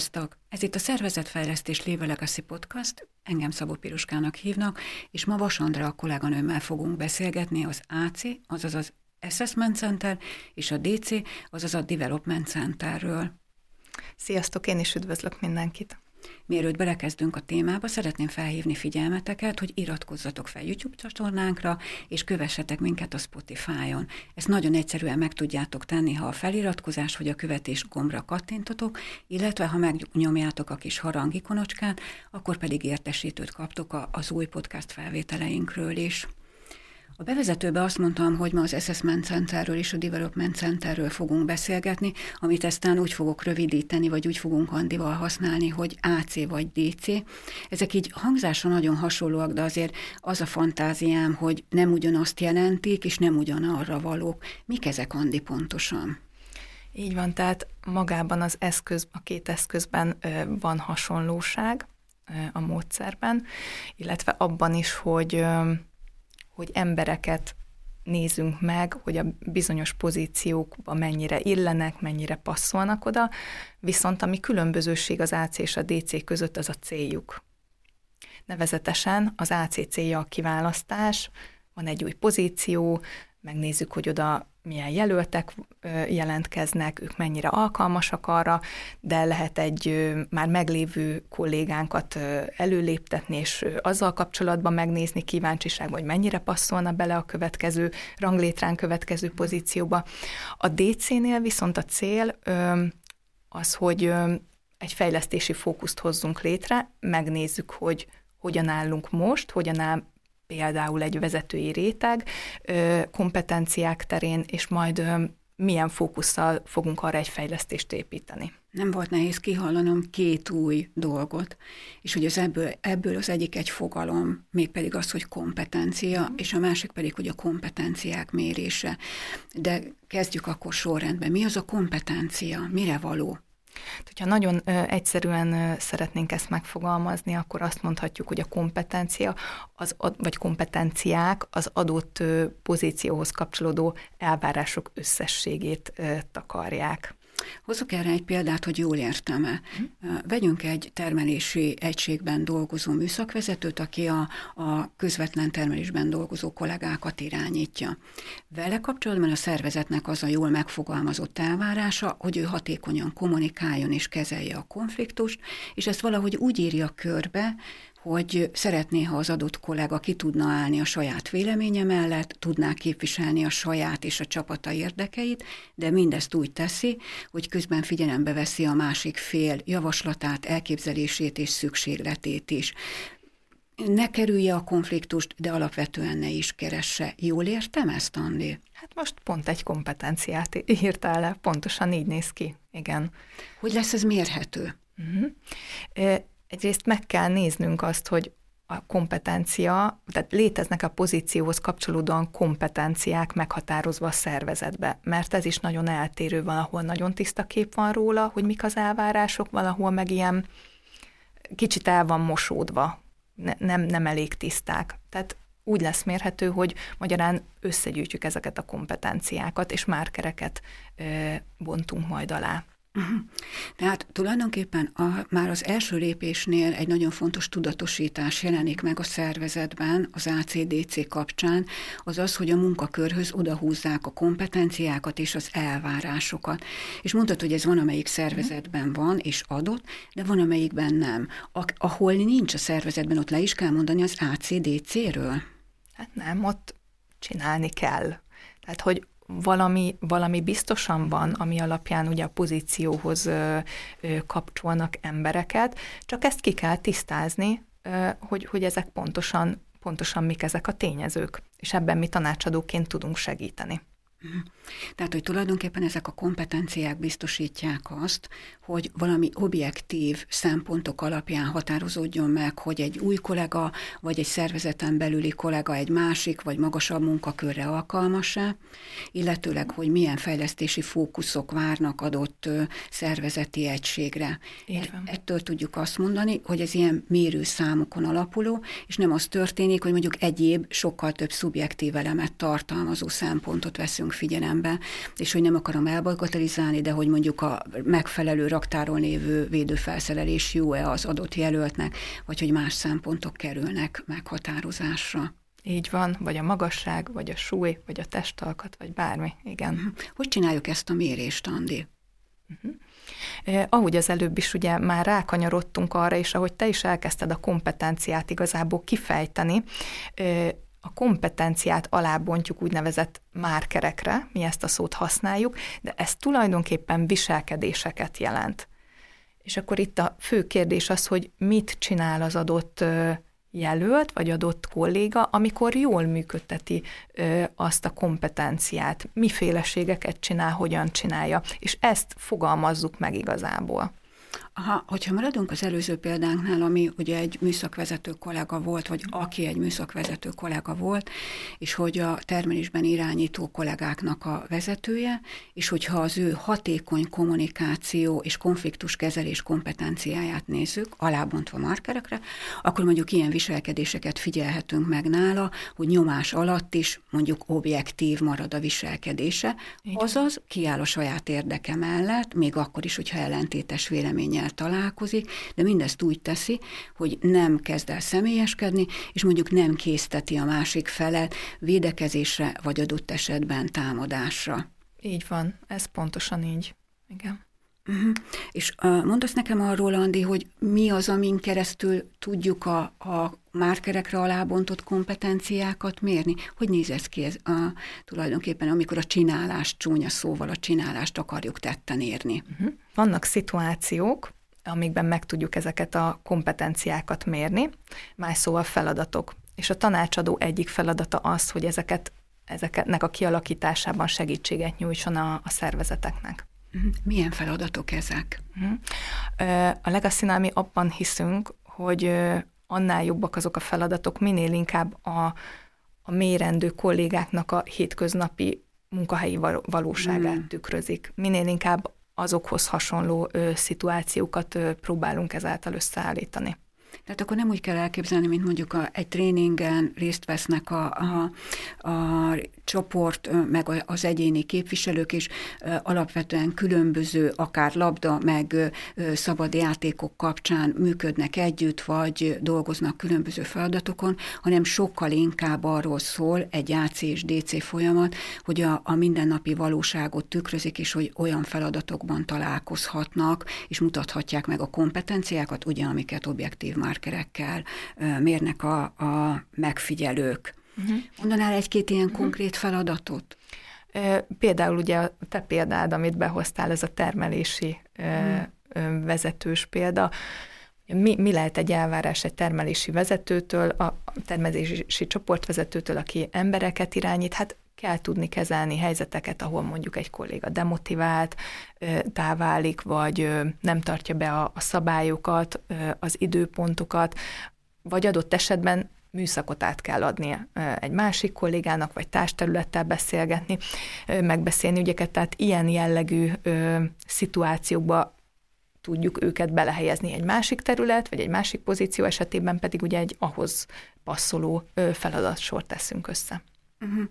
Sziasztok! Ez itt a Szervezetfejlesztés Léve Legacy Podcast, engem Szabó Piruskának hívnak, és ma Vasandra a kolléganőmmel fogunk beszélgetni az AC, azaz az Assessment Center, és a DC, azaz a Development Centerről. Sziasztok, én is üdvözlök mindenkit! Mielőtt belekezdünk a témába, szeretném felhívni figyelmeteket, hogy iratkozzatok fel YouTube csatornánkra, és kövessetek minket a Spotify-on. Ezt nagyon egyszerűen meg tudjátok tenni, ha a feliratkozás vagy a követés gombra kattintotok, illetve ha megnyomjátok a kis harangikonocskát, akkor pedig értesítőt kaptok az új podcast felvételeinkről is. A bevezetőben azt mondtam, hogy ma az Assessment Centerről és a Development Centerről fogunk beszélgetni, amit aztán úgy fogok rövidíteni, vagy úgy fogunk Andival használni, hogy AC vagy DC. Ezek így hangzásra nagyon hasonlóak, de azért az a fantáziám, hogy nem ugyanazt jelentik, és nem ugyanarra valók. Mik ezek, Andi, pontosan? Így van, tehát magában az eszköz, a két eszközben van hasonlóság a módszerben, illetve abban is, hogy hogy embereket nézünk meg, hogy a bizonyos pozíciókba mennyire illenek, mennyire passzolnak oda, viszont ami különbözőség az AC és a DC között, az a céljuk. Nevezetesen az AC célja a kiválasztás, van egy új pozíció, megnézzük, hogy oda milyen jelöltek jelentkeznek, ők mennyire alkalmasak arra, de lehet egy már meglévő kollégánkat előléptetni, és azzal kapcsolatban megnézni kíváncsiság, hogy mennyire passzolna bele a következő ranglétrán következő pozícióba. A DC-nél viszont a cél az, hogy egy fejlesztési fókuszt hozzunk létre, megnézzük, hogy hogyan állunk most, hogyan áll például egy vezetői réteg kompetenciák terén, és majd milyen fókusszal fogunk arra egy fejlesztést építeni. Nem volt nehéz kihallanom két új dolgot, és hogy az ebből, ebből az egyik egy fogalom, mégpedig az, hogy kompetencia, mm. és a másik pedig, hogy a kompetenciák mérése. De kezdjük akkor sorrendben. Mi az a kompetencia? Mire való? Hogyha nagyon ö, egyszerűen szeretnénk ezt megfogalmazni, akkor azt mondhatjuk, hogy a kompetencia, az, vagy kompetenciák az adott pozícióhoz kapcsolódó elvárások összességét takarják. Hozok erre egy példát, hogy jól értem-e. Mm. Vegyünk egy termelési egységben dolgozó műszakvezetőt, aki a, a közvetlen termelésben dolgozó kollégákat irányítja. Vele kapcsolatban a szervezetnek az a jól megfogalmazott elvárása, hogy ő hatékonyan kommunikáljon és kezelje a konfliktust, és ezt valahogy úgy írja körbe, hogy szeretné, ha az adott kollega ki tudna állni a saját véleménye mellett, tudná képviselni a saját és a csapata érdekeit, de mindezt úgy teszi, hogy közben figyelembe veszi a másik fél javaslatát, elképzelését és szükségletét is. Ne kerülje a konfliktust, de alapvetően ne is keresse. Jól értem ezt, Andi? Hát most pont egy kompetenciát írtál le, pontosan így néz ki, igen. Hogy lesz ez mérhető? Uh-huh egyrészt meg kell néznünk azt, hogy a kompetencia, tehát léteznek a pozícióhoz kapcsolódóan kompetenciák meghatározva a szervezetbe, mert ez is nagyon eltérő, valahol nagyon tiszta kép van róla, hogy mik az elvárások, valahol meg ilyen kicsit el van mosódva, ne, nem, nem elég tiszták. Tehát úgy lesz mérhető, hogy magyarán összegyűjtjük ezeket a kompetenciákat, és márkereket ö, bontunk majd alá. Uh-huh. Tehát tulajdonképpen a, már az első lépésnél egy nagyon fontos tudatosítás jelenik meg a szervezetben az ACDC kapcsán, az az, hogy a munkakörhöz odahúzzák a kompetenciákat és az elvárásokat. És mondtad, hogy ez van, amelyik szervezetben van és adott, de van, amelyikben nem. A, ahol nincs a szervezetben, ott le is kell mondani az ACDC-ről? Hát nem, ott csinálni kell. Tehát, hogy valami, valami biztosan van, ami alapján ugye a pozícióhoz ö, ö, kapcsolnak embereket, csak ezt ki kell tisztázni, ö, hogy, hogy ezek pontosan, pontosan mik ezek a tényezők, és ebben mi tanácsadóként tudunk segíteni. Mhm. Tehát, hogy tulajdonképpen ezek a kompetenciák biztosítják azt, hogy valami objektív szempontok alapján határozódjon meg, hogy egy új kollega, vagy egy szervezeten belüli kollega egy másik, vagy magasabb munkakörre alkalmas-e, illetőleg, hogy milyen fejlesztési fókuszok várnak adott szervezeti egységre. E- ettől tudjuk azt mondani, hogy ez ilyen mérőszámokon alapuló, és nem az történik, hogy mondjuk egyéb, sokkal több szubjektív elemet tartalmazó szempontot veszünk figyelembe be, és hogy nem akarom elbalkatelizálni, de hogy mondjuk a megfelelő raktáron lévő védőfelszerelés jó-e az adott jelöltnek, vagy hogy más szempontok kerülnek meghatározásra. Így van, vagy a magasság, vagy a súly, vagy a testalkat, vagy bármi, igen. Uh-huh. Hogy csináljuk ezt a mérést, Andi? Uh-huh. Eh, ahogy az előbb is ugye már rákanyarodtunk arra, és ahogy te is elkezdted a kompetenciát igazából kifejteni, eh, a kompetenciát alábontjuk úgynevezett márkerekre, mi ezt a szót használjuk, de ez tulajdonképpen viselkedéseket jelent. És akkor itt a fő kérdés az, hogy mit csinál az adott jelölt vagy adott kolléga, amikor jól működteti ö, azt a kompetenciát, miféleségeket csinál, hogyan csinálja, és ezt fogalmazzuk meg igazából. Aha, hogyha maradunk az előző példánknál, ami ugye egy műszakvezető kollega volt, vagy aki egy műszakvezető kollega volt, és hogy a termelésben irányító kollégáknak a vezetője, és hogyha az ő hatékony kommunikáció és konfliktuskezelés kompetenciáját nézzük, alábontva markerekre, akkor mondjuk ilyen viselkedéseket figyelhetünk meg nála, hogy nyomás alatt is mondjuk objektív marad a viselkedése, azaz kiáll a saját érdeke mellett, még akkor is, hogyha ellentétes véleménnyel találkozik, de mindezt úgy teszi, hogy nem kezd el személyeskedni, és mondjuk nem készteti a másik felet védekezésre, vagy adott esetben támadásra. Így van, ez pontosan így. Igen. Uh-huh. És uh, mondasz nekem arról, Andi, hogy mi az, amin keresztül tudjuk a, a márkerekre alábontott kompetenciákat mérni? Hogy néz ez ki ez a, tulajdonképpen, amikor a csinálást, csúnya szóval a csinálást akarjuk tetten érni? Uh-huh. Vannak szituációk, amikben meg tudjuk ezeket a kompetenciákat mérni, más szóval feladatok. És a tanácsadó egyik feladata az, hogy ezeket, ezeknek a kialakításában segítséget nyújtson a, a szervezeteknek. Mhm. Milyen feladatok ezek? Mhm. A legacy mi abban hiszünk, hogy annál jobbak azok a feladatok, minél inkább a, a mérendő kollégáknak a hétköznapi munkahelyi valóságát mm. tükrözik. Minél inkább azokhoz hasonló ö, szituációkat ö, próbálunk ezáltal összeállítani. Tehát akkor nem úgy kell elképzelni, mint mondjuk a, egy tréningen részt vesznek a, a, a csoport, meg az egyéni képviselők is alapvetően különböző, akár labda, meg szabad játékok kapcsán működnek együtt, vagy dolgoznak különböző feladatokon, hanem sokkal inkább arról szól egy AC és DC folyamat, hogy a, a mindennapi valóságot tükrözik, és hogy olyan feladatokban találkozhatnak, és mutathatják meg a kompetenciákat, ugye, amiket objektív márkerekkel mérnek a, a megfigyelők. Uh-huh. Mondanál egy-két ilyen uh-huh. konkrét feladatot? Például ugye a te példád, amit behoztál, ez a termelési uh-huh. vezetős példa. Mi, mi lehet egy elvárás egy termelési vezetőtől, a termelési csoportvezetőtől, aki embereket irányít? Hát kell tudni kezelni helyzeteket, ahol mondjuk egy kolléga demotivált, táválik, vagy nem tartja be a, a szabályokat, az időpontokat, vagy adott esetben műszakot át kell adni egy másik kollégának, vagy társterülettel beszélgetni, megbeszélni ügyeket, tehát ilyen jellegű szituációkba tudjuk őket belehelyezni egy másik terület, vagy egy másik pozíció esetében pedig ugye egy ahhoz passzoló feladatsort teszünk össze. Uh-huh.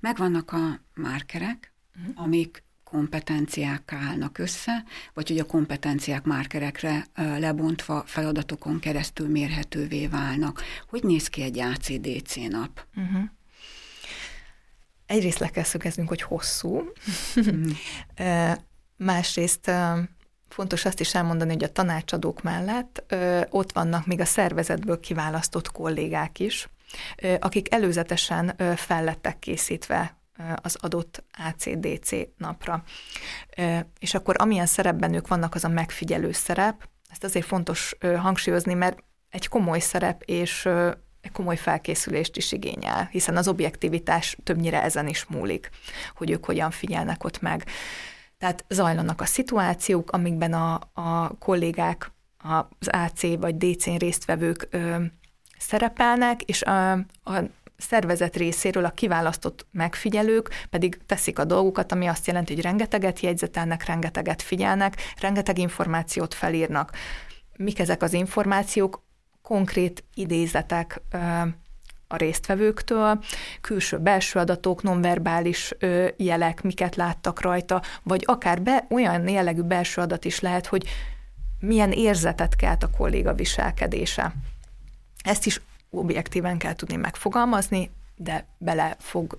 Megvannak a márkerek, uh-huh. amik kompetenciák állnak össze, vagy hogy a kompetenciák márkerekre lebontva feladatokon keresztül mérhetővé válnak. Hogy néz ki egy ACDC nap? Uh-huh. Egyrészt le kell szögeznünk, hogy hosszú. Uh-huh. Másrészt fontos azt is elmondani, hogy a tanácsadók mellett ott vannak még a szervezetből kiválasztott kollégák is, akik előzetesen fellettek készítve az adott ACDC napra. És akkor amilyen szerepben ők vannak, az a megfigyelő szerep. Ezt azért fontos hangsúlyozni, mert egy komoly szerep és egy komoly felkészülést is igényel, hiszen az objektivitás többnyire ezen is múlik, hogy ők hogyan figyelnek ott meg. Tehát zajlanak a szituációk, amikben a, a kollégák, az AC vagy DC-n résztvevők ö, szerepelnek, és a, a szervezet részéről a kiválasztott megfigyelők pedig teszik a dolgukat, ami azt jelenti, hogy rengeteget jegyzetelnek, rengeteget figyelnek, rengeteg információt felírnak. Mik ezek az információk? Konkrét idézetek, a résztvevőktől, külső-belső adatok, nonverbális jelek, miket láttak rajta, vagy akár be, olyan jellegű belső adat is lehet, hogy milyen érzetet kelt a kolléga viselkedése. Ezt is objektíven kell tudni megfogalmazni, de bele fog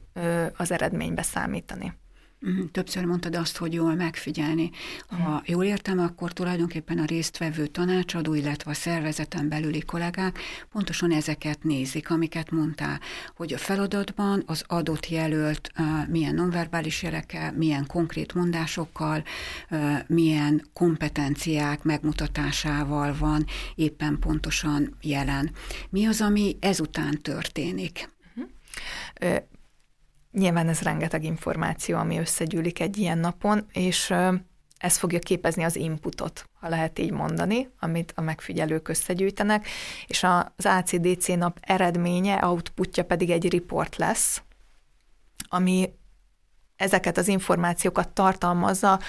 az eredménybe számítani. Mhm, többször mondtad azt, hogy jól megfigyelni. Ha mhm. jól értem, akkor tulajdonképpen a résztvevő tanácsadó, illetve a szervezeten belüli kollégák pontosan ezeket nézik, amiket mondtál, hogy a feladatban az adott jelölt milyen nonverbális jelekkel, milyen konkrét mondásokkal, milyen kompetenciák megmutatásával van éppen pontosan jelen. Mi az, ami ezután történik? Nyilván ez rengeteg információ, ami összegyűlik egy ilyen napon, és ez fogja képezni az inputot, ha lehet így mondani, amit a megfigyelők összegyűjtenek, és az ACDC nap eredménye, outputja pedig egy report lesz, ami ezeket az információkat tartalmazza,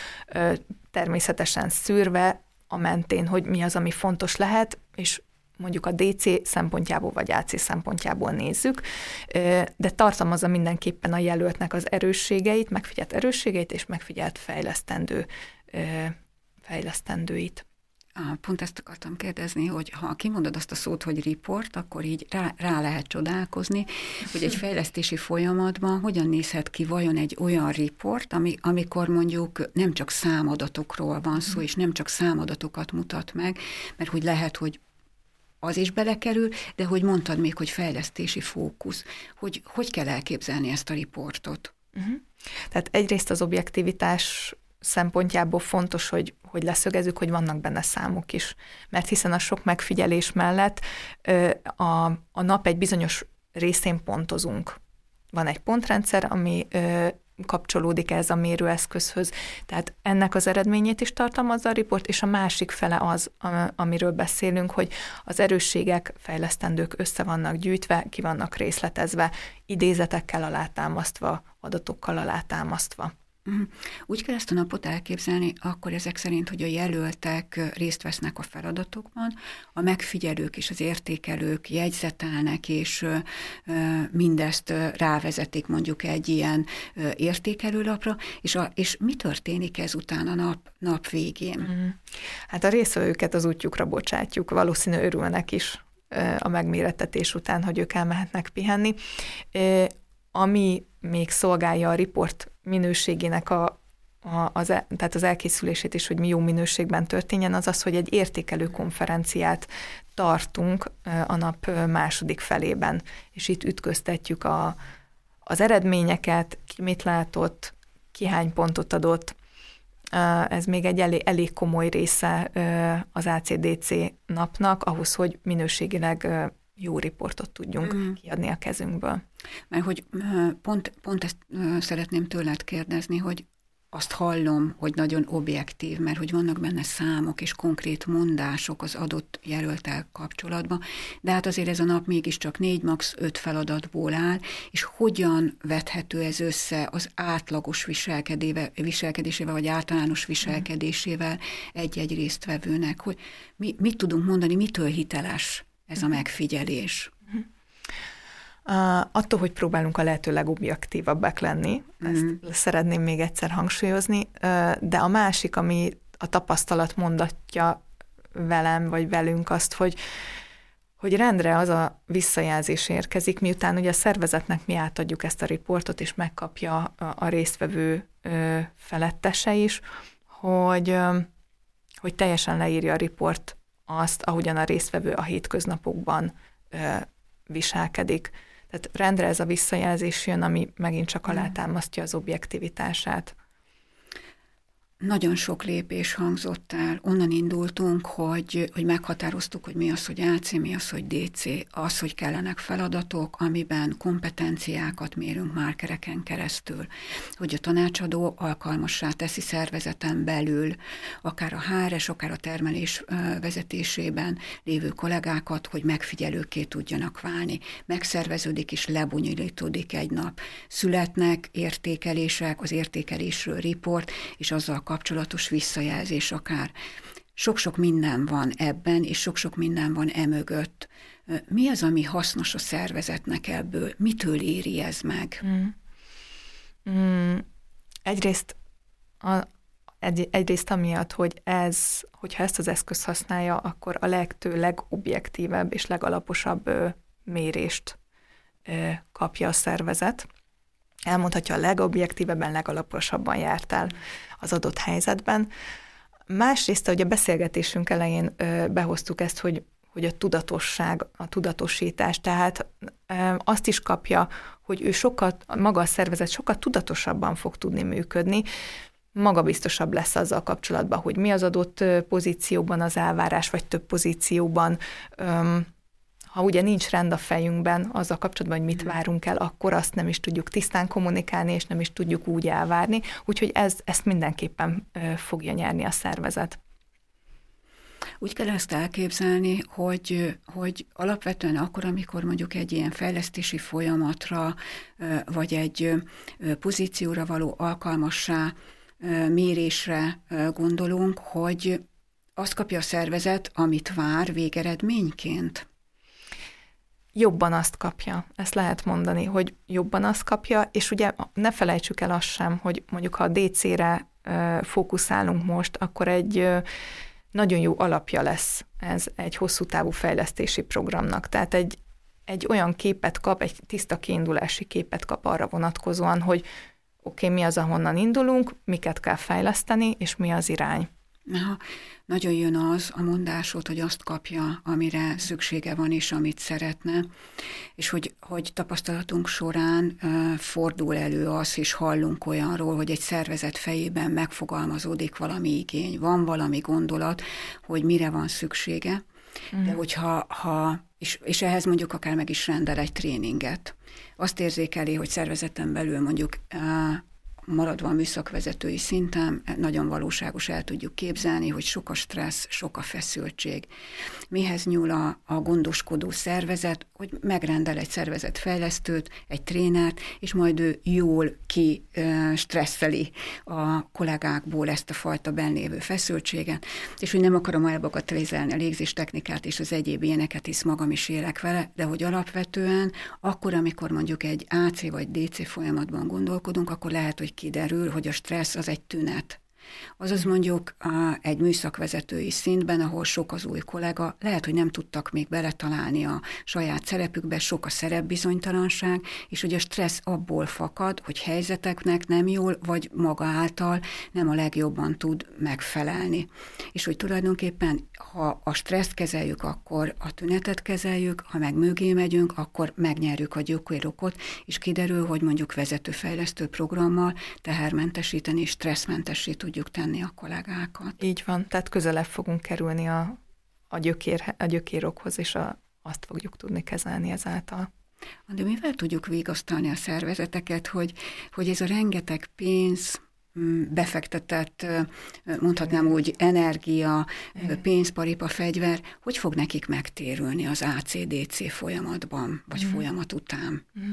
természetesen szűrve a mentén, hogy mi az, ami fontos lehet, és mondjuk a DC szempontjából vagy AC szempontjából nézzük, de tartalmazza mindenképpen a jelöltnek az erősségeit, megfigyelt erősségeit és megfigyelt fejlesztendő, fejlesztendőit. Pont ezt akartam kérdezni, hogy ha kimondod azt a szót, hogy report, akkor így rá, rá lehet csodálkozni, hogy egy fejlesztési folyamatban hogyan nézhet ki vajon egy olyan report, ami, amikor mondjuk nem csak számadatokról van szó, és nem csak számadatokat mutat meg, mert hogy lehet, hogy az is belekerül, de hogy mondtad még, hogy fejlesztési fókusz, hogy hogy kell elképzelni ezt a riportot? Uh-huh. Tehát egyrészt az objektivitás szempontjából fontos, hogy, hogy leszögezzük, hogy vannak benne számok is. Mert hiszen a sok megfigyelés mellett a, a nap egy bizonyos részén pontozunk. Van egy pontrendszer, ami kapcsolódik ez a mérőeszközhöz. Tehát ennek az eredményét is tartalmazza a riport, és a másik fele az, amiről beszélünk, hogy az erősségek, fejlesztendők össze vannak gyűjtve, ki vannak részletezve, idézetekkel alátámasztva, adatokkal alátámasztva. Mhm. Úgy kell ezt a napot elképzelni, akkor ezek szerint, hogy a jelöltek részt vesznek a feladatokban, a megfigyelők és az értékelők jegyzetelnek, és mindezt rávezetik mondjuk egy ilyen értékelőlapra, és, a, és mi történik ezután a nap, nap végén? Mhm. Hát a részvevőket az útjukra bocsátjuk, valószínű örülnek is a megmérettetés után, hogy ők elmehetnek pihenni. Ami még szolgálja a riport minőségének a, a, az, el, tehát az elkészülését is, hogy mi jó minőségben történjen, az az, hogy egy értékelő konferenciát tartunk a nap második felében, és itt ütköztetjük a, az eredményeket, ki mit látott, ki hány pontot adott. Ez még egy elég, elég komoly része az ACDC napnak, ahhoz, hogy minőségileg jó riportot tudjunk mm. kiadni a kezünkből. Mert hogy pont, pont ezt szeretném tőled kérdezni, hogy azt hallom, hogy nagyon objektív, mert hogy vannak benne számok és konkrét mondások az adott jelöltel kapcsolatban, de hát azért ez a nap mégiscsak négy, max. öt feladatból áll, és hogyan vethető ez össze az átlagos viselkedésével, vagy általános viselkedésével egy-egy résztvevőnek, hogy mi, mit tudunk mondani, mitől hiteles ez a megfigyelés? Uh, attól, hogy próbálunk a lehető legobjektívabbak lenni, mm. ezt szeretném még egyszer hangsúlyozni, de a másik, ami a tapasztalat mondatja velem, vagy velünk azt, hogy hogy rendre az a visszajelzés érkezik, miután ugye a szervezetnek mi átadjuk ezt a riportot, és megkapja a, résztvevő felettese is, hogy, hogy teljesen leírja a riport azt, ahogyan a résztvevő a hétköznapokban ö, viselkedik. Tehát rendre ez a visszajelzés jön, ami megint csak alátámasztja az objektivitását. Nagyon sok lépés hangzott el. Onnan indultunk, hogy, hogy meghatároztuk, hogy mi az, hogy AC, mi az, hogy DC, az, hogy kellenek feladatok, amiben kompetenciákat mérünk márkereken keresztül, hogy a tanácsadó alkalmassá teszi szervezeten belül, akár a HRS, akár a termelés vezetésében lévő kollégákat, hogy megfigyelőké tudjanak válni. Megszerveződik és lebonyolítódik egy nap. Születnek értékelések, az értékelésről riport, és azzal kapcsolatos visszajelzés akár. sok-sok minden van ebben, és sok-sok minden van emögött. Mi az, ami hasznos a szervezetnek ebből? Mitől éri ez meg? Mm. Mm. Egyrészt, a, egy, egyrészt amiatt, hogy ez, hogyha ezt az eszközt használja, akkor a legtő, legobjektívebb és legalaposabb ö, mérést ö, kapja a szervezet. Elmondhatja a legobjektívebben, legalaposabban jártál az adott helyzetben. Másrészt, hogy a beszélgetésünk elején behoztuk ezt, hogy hogy a tudatosság, a tudatosítás, tehát azt is kapja, hogy ő sokat, maga a szervezet sokkal tudatosabban fog tudni működni, magabiztosabb lesz azzal kapcsolatban, hogy mi az adott pozícióban az elvárás, vagy több pozícióban. Ha ugye nincs rend a fejünkben azzal kapcsolatban, hogy mit mm. várunk el, akkor azt nem is tudjuk tisztán kommunikálni, és nem is tudjuk úgy elvárni. Úgyhogy ez, ezt mindenképpen fogja nyerni a szervezet. Úgy kell ezt elképzelni, hogy, hogy alapvetően akkor, amikor mondjuk egy ilyen fejlesztési folyamatra, vagy egy pozícióra való alkalmassá mérésre gondolunk, hogy azt kapja a szervezet, amit vár végeredményként? Jobban azt kapja, ezt lehet mondani, hogy jobban azt kapja, és ugye ne felejtsük el azt sem, hogy mondjuk ha a DC-re fókuszálunk most, akkor egy nagyon jó alapja lesz ez egy hosszú távú fejlesztési programnak. Tehát egy, egy olyan képet kap, egy tiszta kiindulási képet kap arra vonatkozóan, hogy oké, okay, mi az, ahonnan indulunk, miket kell fejleszteni, és mi az irány. Aha, nagyon jön az a mondásod, hogy azt kapja, amire szüksége van, és amit szeretne, és hogy, hogy tapasztalatunk során uh, fordul elő az, és hallunk olyanról, hogy egy szervezet fejében megfogalmazódik valami igény, van valami gondolat, hogy mire van szüksége, mm. de hogyha ha, és, és ehhez mondjuk akár meg is rendel egy tréninget, azt érzékeli, hogy szervezeten belül mondjuk maradva a műszakvezetői szinten, nagyon valóságos el tudjuk képzelni, hogy sok a stressz, sok a feszültség. Mihez nyúl a, a gondoskodó szervezet, hogy megrendel egy szervezetfejlesztőt, egy trénert, és majd ő jól ki stresszeli a kollégákból ezt a fajta bennévő feszültséget, és hogy nem akarom elbagatelizálni a légzés technikát és az egyéb ilyeneket, hisz magam is élek vele, de hogy alapvetően akkor, amikor mondjuk egy AC vagy DC folyamatban gondolkodunk, akkor lehet, hogy kiderül, hogy a stressz az egy tünet. Azaz mondjuk egy műszakvezetői szintben, ahol sok az új kollega, lehet, hogy nem tudtak még beletalálni a saját szerepükbe, sok a szerepbizonytalanság, és hogy a stressz abból fakad, hogy helyzeteknek nem jól, vagy maga által nem a legjobban tud megfelelni. És hogy tulajdonképpen, ha a stresszt kezeljük, akkor a tünetet kezeljük, ha meg mögé megyünk, akkor megnyerjük a gyökérokot, és kiderül, hogy mondjuk vezetőfejlesztő programmal tehermentesíteni, stresszmentesíteni tudjuk tenni a kollégákat. Így van, tehát közelebb fogunk kerülni a, a, gyökér, a gyökérokhoz, és a, azt fogjuk tudni kezelni ezáltal. De mivel tudjuk vigasztalni a szervezeteket, hogy, hogy ez a rengeteg pénz, mm, befektetett, mondhatnám úgy, energia, pénzparipa, fegyver, hogy fog nekik megtérülni az ACDC folyamatban, vagy mm. folyamat után? Mm.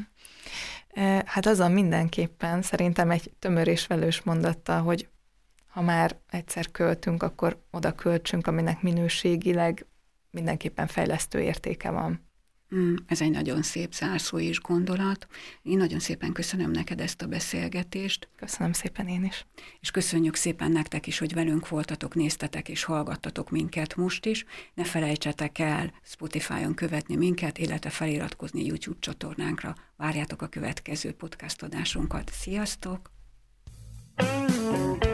Hát azon mindenképpen szerintem egy tömör és velős mondatta, hogy ha már egyszer költünk, akkor oda költsünk, aminek minőségileg mindenképpen fejlesztő értéke van. Mm, ez egy nagyon szép zárszó és gondolat. Én nagyon szépen köszönöm neked ezt a beszélgetést. Köszönöm szépen én is. És köszönjük szépen nektek is, hogy velünk voltatok, néztetek és hallgattatok minket most is. Ne felejtsetek el Spotify-on követni minket, illetve feliratkozni YouTube csatornánkra. Várjátok a következő podcast adásunkat. Sziasztok! you